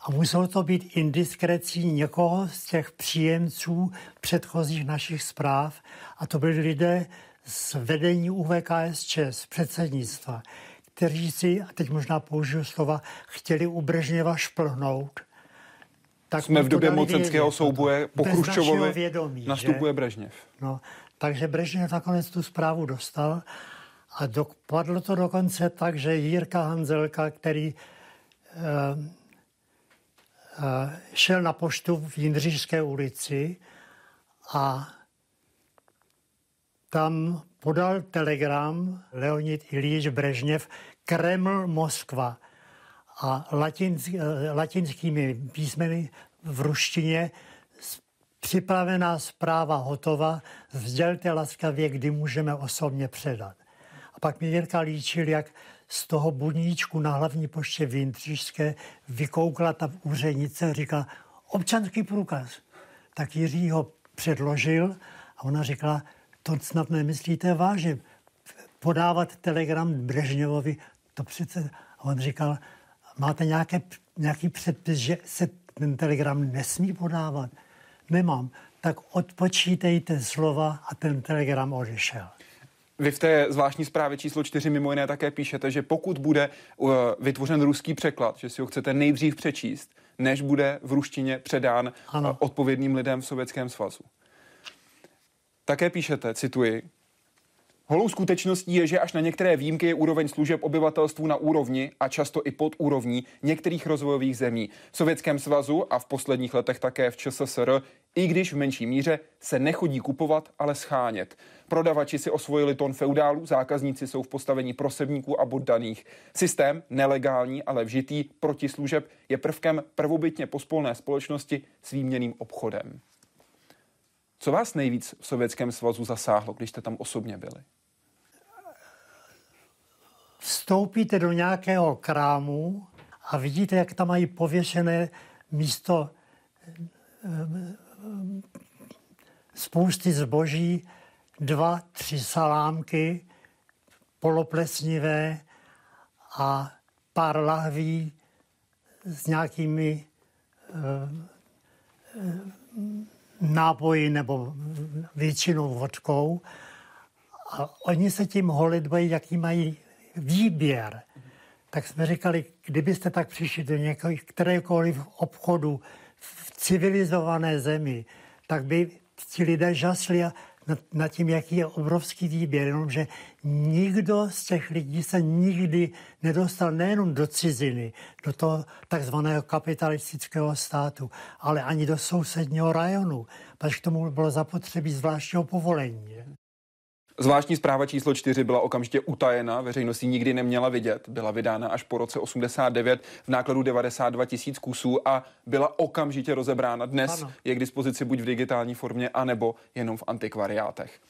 A muselo to být indiskrecí někoho z těch příjemců předchozích našich zpráv. A to byli lidé, z vedení UVKSČ, z předsednictva, kteří si, a teď možná použiju slova, chtěli u Brežněva šplhnout. Tak Jsme v době mocenského souboje po Chruščovovi vědomí, nastupuje že? Brežněv. No, takže Brežněv nakonec tu zprávu dostal a dopadlo to dokonce tak, že Jirka Hanzelka, který uh, uh, šel na poštu v Jindřížské ulici a tam podal telegram Leonid Ilíč Brežněv Kreml Moskva a latinsk, latinskými písmeny v ruštině připravená zpráva hotová, vzdělte laskavě, kdy můžeme osobně předat. A pak mi Jirka líčil, jak z toho budníčku na hlavní poště v Jindřížské vykoukla ta úřednice a říkala, občanský průkaz. Tak Jiří ho předložil a ona říkala, to snad nemyslíte vážně. Podávat telegram Brežněvovi, to přece... A on říkal, máte nějaké, nějaký předpis, že se ten telegram nesmí podávat? Nemám. Tak odpočítejte slova a ten telegram odešel. Vy v té zvláštní zprávě číslo 4 mimo jiné také píšete, že pokud bude uh, vytvořen ruský překlad, že si ho chcete nejdřív přečíst, než bude v ruštině předán ano. odpovědným lidem v Sovětském svazu. Také píšete, cituji, Holou skutečností je, že až na některé výjimky je úroveň služeb obyvatelstvu na úrovni a často i pod úrovní některých rozvojových zemí. V Sovětském svazu a v posledních letech také v ČSSR, i když v menší míře, se nechodí kupovat, ale schánět. Prodavači si osvojili ton feudálů, zákazníci jsou v postavení prosebníků a poddaných. Systém, nelegální, ale vžitý protislužeb, je prvkem prvobytně pospolné společnosti s výměným obchodem. Co vás nejvíc v Sovětském svazu zasáhlo, když jste tam osobně byli? Vstoupíte do nějakého krámu a vidíte, jak tam mají pověšené místo eh, spousty zboží, dva, tři salámky, poloplesnivé a pár lahví s nějakými uh, uh, nápoji nebo většinou vodkou. A oni se tím holidbají, jaký mají výběr. Tak jsme říkali, kdybyste tak přišli do kterékoliv obchodu v civilizované zemi, tak by ti lidé žasli nad, nad tím, jaký je obrovský výběr, jenomže nikdo z těch lidí se nikdy nedostal nejenom do ciziny, do toho takzvaného kapitalistického státu, ale ani do sousedního rajonu, protože k tomu bylo zapotřebí zvláštního povolení. Zvláštní zpráva číslo 4 byla okamžitě utajena, veřejnost ji nikdy neměla vidět. Byla vydána až po roce 89 v nákladu 92 tisíc kusů a byla okamžitě rozebrána. Dnes ano. je k dispozici buď v digitální formě, anebo jenom v antikvariátech.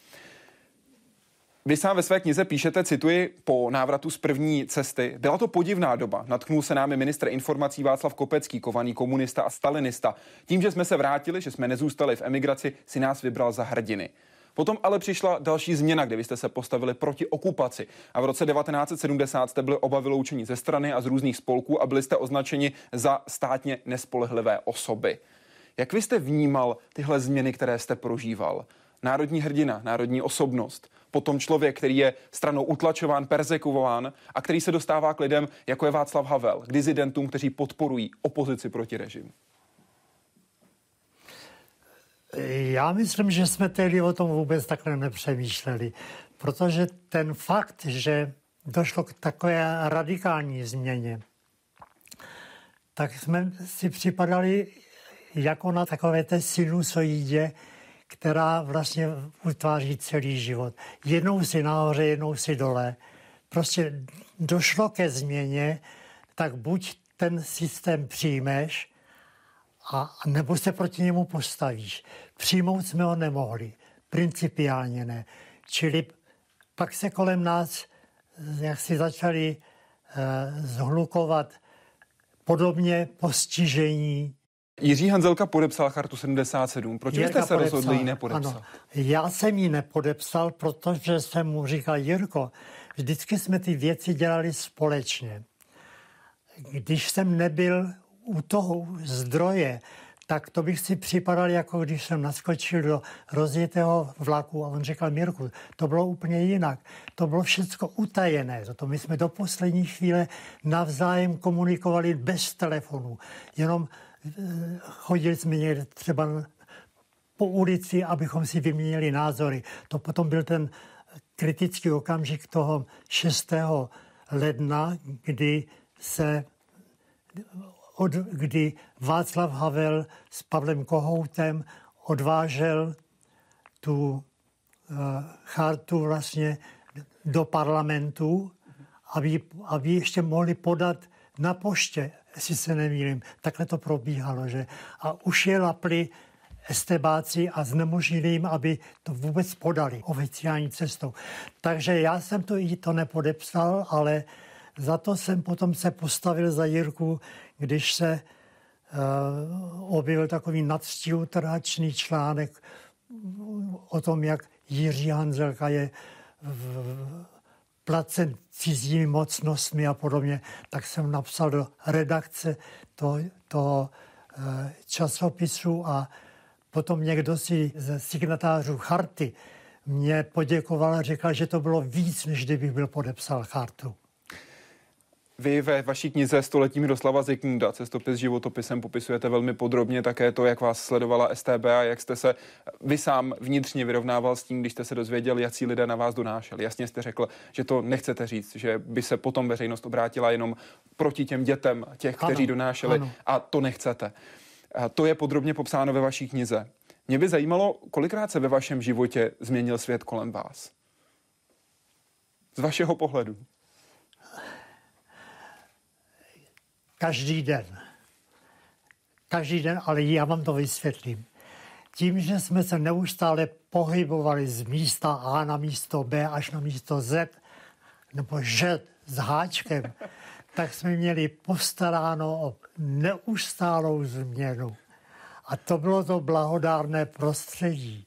Vy sám ve své knize píšete, cituji, po návratu z první cesty. Byla to podivná doba. Natknul se námi ministr informací Václav Kopecký, kovaný komunista a stalinista. Tím, že jsme se vrátili, že jsme nezůstali v emigraci, si nás vybral za hrdiny. Potom ale přišla další změna, kde vy jste se postavili proti okupaci. A v roce 1970 jste byli oba vyloučeni ze strany a z různých spolků a byli jste označeni za státně nespolehlivé osoby. Jak vy jste vnímal tyhle změny, které jste prožíval? Národní hrdina, národní osobnost, potom člověk, který je stranou utlačován, persekuován a který se dostává k lidem, jako je Václav Havel, k dizidentům, kteří podporují opozici proti režimu. Já myslím, že jsme tehdy o tom vůbec takhle nepřemýšleli, protože ten fakt, že došlo k takové radikální změně, tak jsme si připadali jako na takové té sinusoidě, která vlastně utváří celý život. Jednou si nahoře, jednou si dole. Prostě došlo ke změně, tak buď ten systém přijmeš, a nebo se proti němu postavíš. Přijmout jsme ho nemohli, principiálně ne. Čili pak se kolem nás jak si začali uh, zhlukovat podobně postižení. Jiří Hanzelka podepsal chartu 77. Proč Jirka jste se podepsal, rozhodli ji nepodepsat? Ano, já jsem ji nepodepsal, protože jsem mu říkal, Jirko, vždycky jsme ty věci dělali společně. Když jsem nebyl u toho zdroje, tak to bych si připadal, jako když jsem naskočil do rozjetého vlaku a on říkal, Mirku, to bylo úplně jinak. To bylo všechno utajené. To my jsme do poslední chvíle navzájem komunikovali bez telefonu. Jenom eh, chodili jsme někde třeba po ulici, abychom si vyměnili názory. To potom byl ten kritický okamžik toho 6. ledna, kdy se od kdy Václav Havel s Pavlem Kohoutem odvážel tu uh, chartu vlastně do parlamentu, aby, aby ještě mohli podat na poště, jestli se nemýlím. Takhle to probíhalo, že? A už je lapli estebáci a znemožnili jim, aby to vůbec podali oficiální cestou. Takže já jsem to i to nepodepsal, ale za to jsem potom se postavil za Jirku, když se uh, objevil takový nadstiutračný článek o tom, jak Jiří Hanzelka je v, placen cizími mocnostmi a podobně, tak jsem napsal do redakce toho, toho uh, časopisu a potom někdo si ze signatářů charty mě poděkovala, řekla, že to bylo víc, než kdybych byl podepsal chartu. Vy ve vaší knize Století Miroslava Zikmunda, cestopis životopisem, popisujete velmi podrobně také to, jak vás sledovala STB a jak jste se vy sám vnitřně vyrovnával s tím, když jste se dozvěděl, jaký lidé na vás donášeli. Jasně jste řekl, že to nechcete říct, že by se potom veřejnost obrátila jenom proti těm dětem těch, kteří ano, donášeli ano. a to nechcete. A to je podrobně popsáno ve vaší knize. Mě by zajímalo, kolikrát se ve vašem životě změnil svět kolem vás? Z vašeho pohledu. Každý den. Každý den, ale já vám to vysvětlím. Tím, že jsme se neustále pohybovali z místa A na místo B až na místo Z, nebo Ž s háčkem, tak jsme měli postaráno o neustálou změnu. A to bylo to blahodárné prostředí.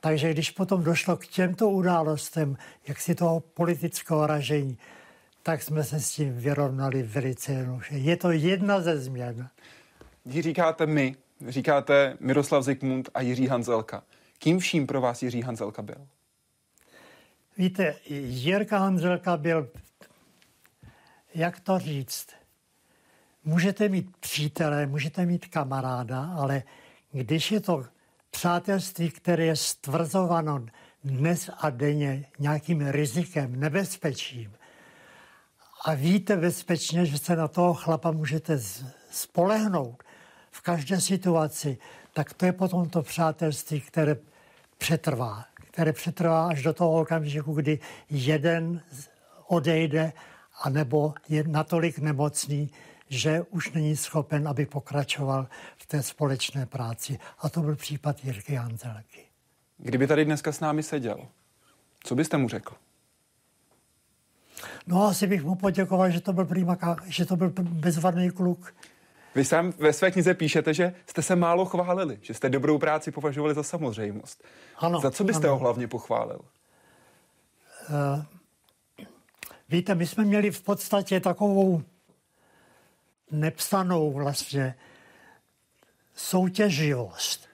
Takže když potom došlo k těmto událostem, jak si toho politického ražení, tak jsme se s tím vyrovnali velice jednoduše. Je to jedna ze změn. Když říkáte my, říkáte Miroslav Zikmund a Jiří Hanzelka. Kým vším pro vás Jiří Hanzelka byl? Víte, Jirka Hanzelka byl, jak to říct, můžete mít přítele, můžete mít kamaráda, ale když je to přátelství, které je stvrzováno dnes a denně nějakým rizikem, nebezpečím, a víte bezpečně, že se na toho chlapa můžete spolehnout v každé situaci, tak to je potom to přátelství, které přetrvá. Které přetrvá až do toho okamžiku, kdy jeden odejde, anebo je natolik nemocný, že už není schopen, aby pokračoval v té společné práci. A to byl případ Jirky Hanzelky. Kdyby tady dneska s námi seděl, co byste mu řekl? No asi bych mu poděkoval, že to byl prima, že to byl bezvadný kluk. Vy sám ve své knize píšete, že jste se málo chválili, že jste dobrou práci považovali za samozřejmost. Ano, za co byste ano. ho hlavně pochválil? Uh, víte, my jsme měli v podstatě takovou nepsanou vlastně soutěživost.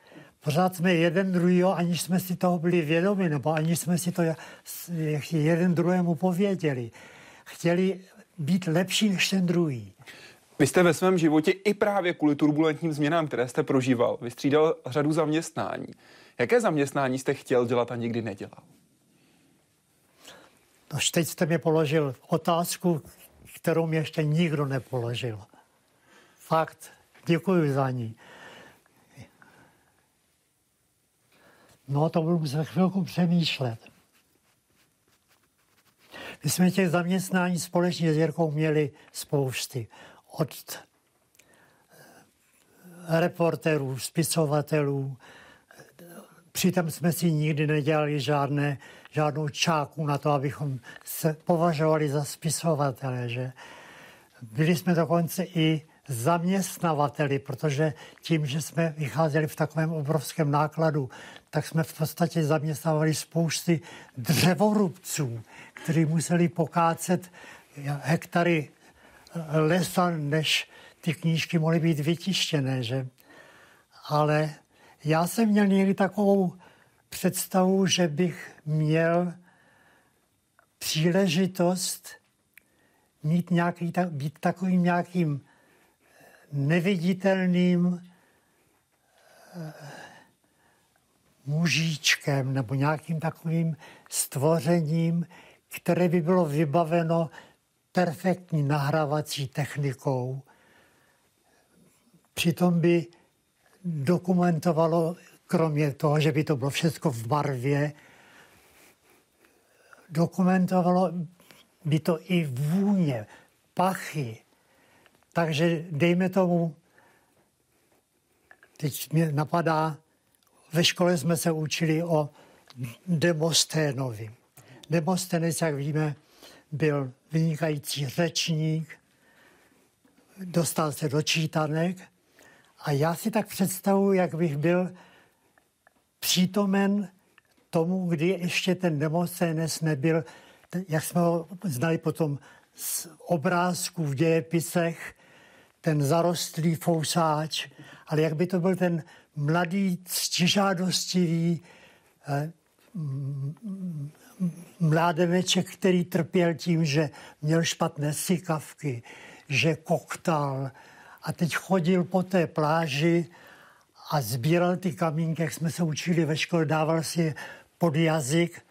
Pořád jsme jeden druhýho, aniž jsme si toho byli vědomi, nebo aniž jsme si to jeden druhému pověděli. Chtěli být lepší než ten druhý. Vy jste ve svém životě i právě kvůli turbulentním změnám, které jste prožíval, vystřídal řadu zaměstnání. Jaké zaměstnání jste chtěl dělat a nikdy nedělal? No, teď jste mi položil otázku, kterou mi ještě nikdo nepoložil. Fakt, děkuji za ní. No, to budu za chvilku přemýšlet. My jsme těch zaměstnání společně s Jirkou měli spousty. Od eh, reporterů, spisovatelů. Přitom jsme si nikdy nedělali žádné, žádnou čáku na to, abychom se považovali za spisovatele. Že? Byli jsme dokonce i zaměstnavateli, protože tím, že jsme vycházeli v takovém obrovském nákladu, tak jsme v podstatě zaměstnávali spousty dřevorubců, kteří museli pokácet hektary lesa, než ty knížky mohly být vytištěné. Že? Ale já jsem měl někdy takovou představu, že bych měl příležitost mít nějaký, být takovým nějakým neviditelným eh, mužíčkem nebo nějakým takovým stvořením, které by bylo vybaveno perfektní nahrávací technikou. Přitom by dokumentovalo, kromě toho, že by to bylo všechno v barvě, dokumentovalo by to i vůně, pachy, takže dejme tomu, teď mě napadá, ve škole jsme se učili o Demosténovi. Demosténec, jak víme, byl vynikající řečník, dostal se do čítanek a já si tak představuji, jak bych byl přítomen tomu, kdy ještě ten Demosténec nebyl, jak jsme ho znali potom z obrázků v dějepisech, ten zarostlý fousáč, ale jak by to byl ten mladý, ctižádostivý, eh, mládeneček, který trpěl tím, že měl špatné sykavky, že koktal a teď chodil po té pláži a sbíral ty kamínky, jak jsme se učili ve škole, dával si je pod jazyk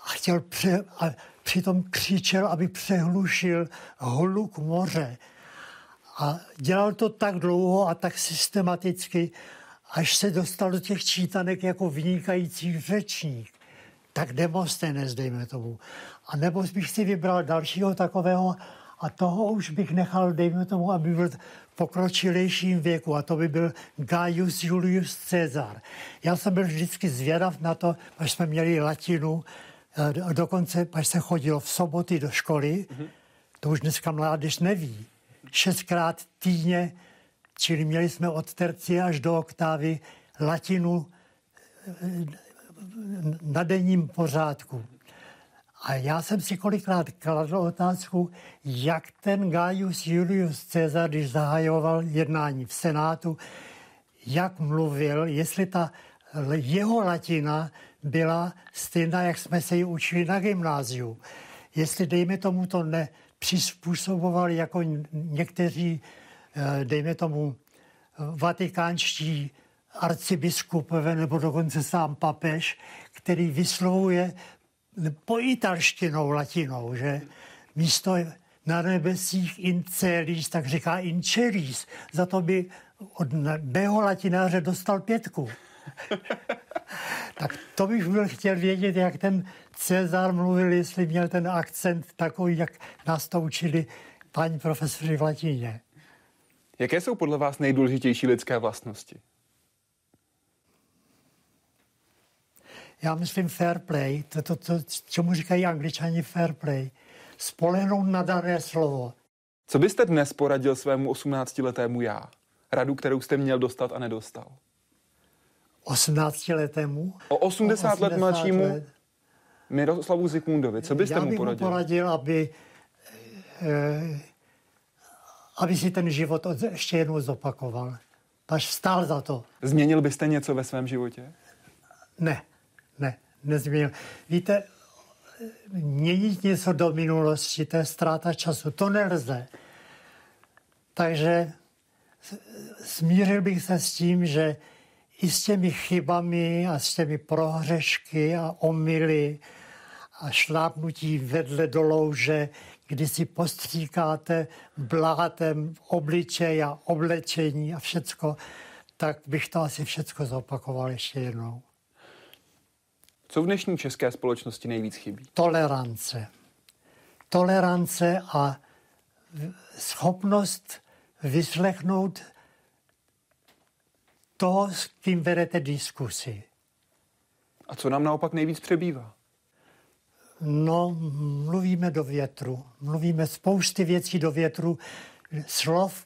a chtěl pře, a přitom křičel, aby přehlušil hluk moře. A dělal to tak dlouho a tak systematicky, až se dostal do těch čítanek jako vynikající řečník. Tak Demosthenes, dejme tomu. A nebo bych si vybral dalšího takového a toho už bych nechal, dejme tomu, aby byl v pokročilejším věku a to by byl Gaius Julius Caesar. Já jsem byl vždycky zvědav na to, až jsme měli latinu, a dokonce, až se chodilo v soboty do školy, mm-hmm. to už dneska mládež neví. Šestkrát týdně, čili měli jsme od tercie až do oktávy latinu na denním pořádku. A já jsem si kolikrát kladl otázku, jak ten Gaius Julius Caesar, když zahajoval jednání v Senátu, jak mluvil, jestli ta jeho latina byla stejná, jak jsme se ji učili na gymnáziu. Jestli, dejme tomu, to nepřizpůsobovali jako někteří, eh, dejme tomu, vatikánští arcibiskupové nebo dokonce sám papež, který vyslovuje po italštinou latinou, že místo na nebesích in celis, tak říká in celis. Za to by od mého latináře dostal pětku. tak to bych byl chtěl vědět, jak ten Cezar mluvil, jestli měl ten akcent takový, jak nás to učili paní profesoři v latině. Jaké jsou podle vás nejdůležitější lidské vlastnosti? Já myslím fair play, to, to, to čemu říkají angličani fair play. Spolehnout na dané slovo. Co byste dnes poradil svému 18-letému já? Radu, kterou jste měl dostat a nedostal. 18-letému? O 80, o 80 let mladšímu let. Miroslavu Zikmundovi. Co byste já mu poradil? mu poradil, aby, eh, aby si ten život ještě jednou zopakoval. Až vstál za to. Změnil byste něco ve svém životě? Ne ne, nezměnil. Víte, měnit něco do minulosti, to je ztráta času. To nelze. Takže smířil bych se s tím, že i s těmi chybami a s těmi prohřešky a omily a šlápnutí vedle do louže, kdy si postříkáte blátem obličej a oblečení a všecko, tak bych to asi všecko zopakoval ještě jednou. Co v dnešní české společnosti nejvíc chybí? Tolerance. Tolerance a schopnost vyslechnout to, s kým vedete diskusi. A co nám naopak nejvíc přebývá? No, mluvíme do větru. Mluvíme spousty věcí do větru, slov,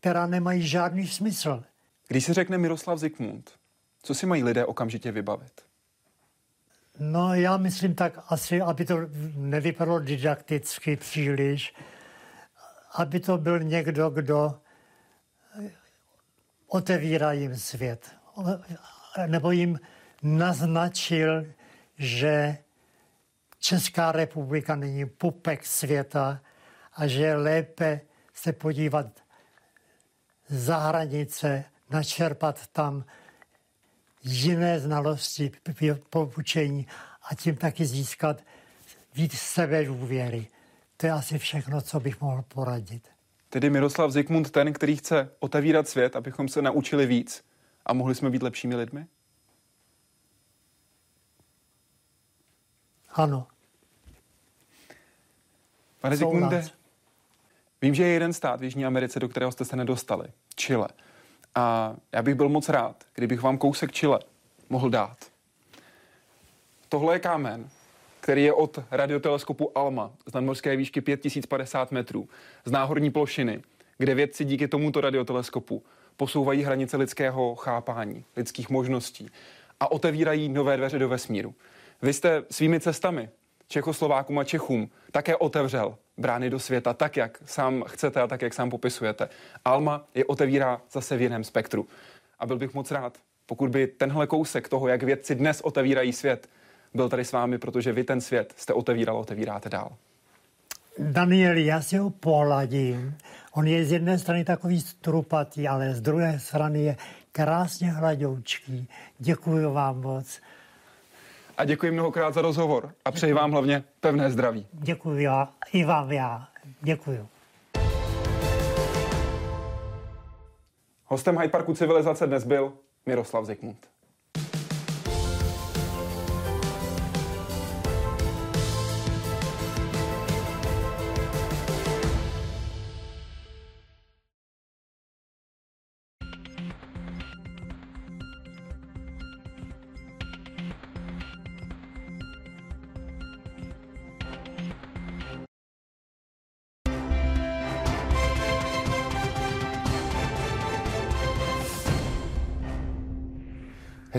která nemají žádný smysl. Když se řekne Miroslav Zikmund, co si mají lidé okamžitě vybavit? No já myslím tak asi, aby to nevypadalo didakticky příliš, aby to byl někdo, kdo otevírá jim svět. Nebo jim naznačil, že Česká republika není pupek světa a že je lépe se podívat za hranice, načerpat tam jiné znalosti, poučení a tím taky získat víc sebe důvěry. To je asi všechno, co bych mohl poradit. Tedy Miroslav Zikmund ten, který chce otevírat svět, abychom se naučili víc a mohli jsme být lepšími lidmi? Ano. Pane Zikmunde, vím, že je jeden stát v Jižní Americe, do kterého jste se nedostali. Chile. A já bych byl moc rád, kdybych vám kousek čile mohl dát. Tohle je kámen, který je od radioteleskopu ALMA z nadmorské výšky 5050 metrů, z náhorní plošiny, kde vědci díky tomuto radioteleskopu posouvají hranice lidského chápání, lidských možností a otevírají nové dveře do vesmíru. Vy jste svými cestami Čechoslovákům a Čechům také otevřel brány do světa tak, jak sám chcete a tak, jak sám popisujete. Alma je otevírá zase v jiném spektru. A byl bych moc rád, pokud by tenhle kousek toho, jak vědci dnes otevírají svět, byl tady s vámi, protože vy ten svět jste otevíral, otevíráte dál. Daniel, já si ho pohladím. On je z jedné strany takový strupatý, ale z druhé strany je krásně hladoučký. Děkuji vám moc. A děkuji mnohokrát za rozhovor a přeji vám hlavně pevné zdraví. Děkuji já, i vám já. Děkuji. Hostem Hyde Parku civilizace dnes byl Miroslav Zikmund.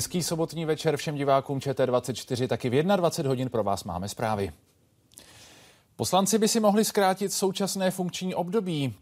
Hezký sobotní večer všem divákům ČT24, taky v 21 hodin pro vás máme zprávy. Poslanci by si mohli zkrátit současné funkční období.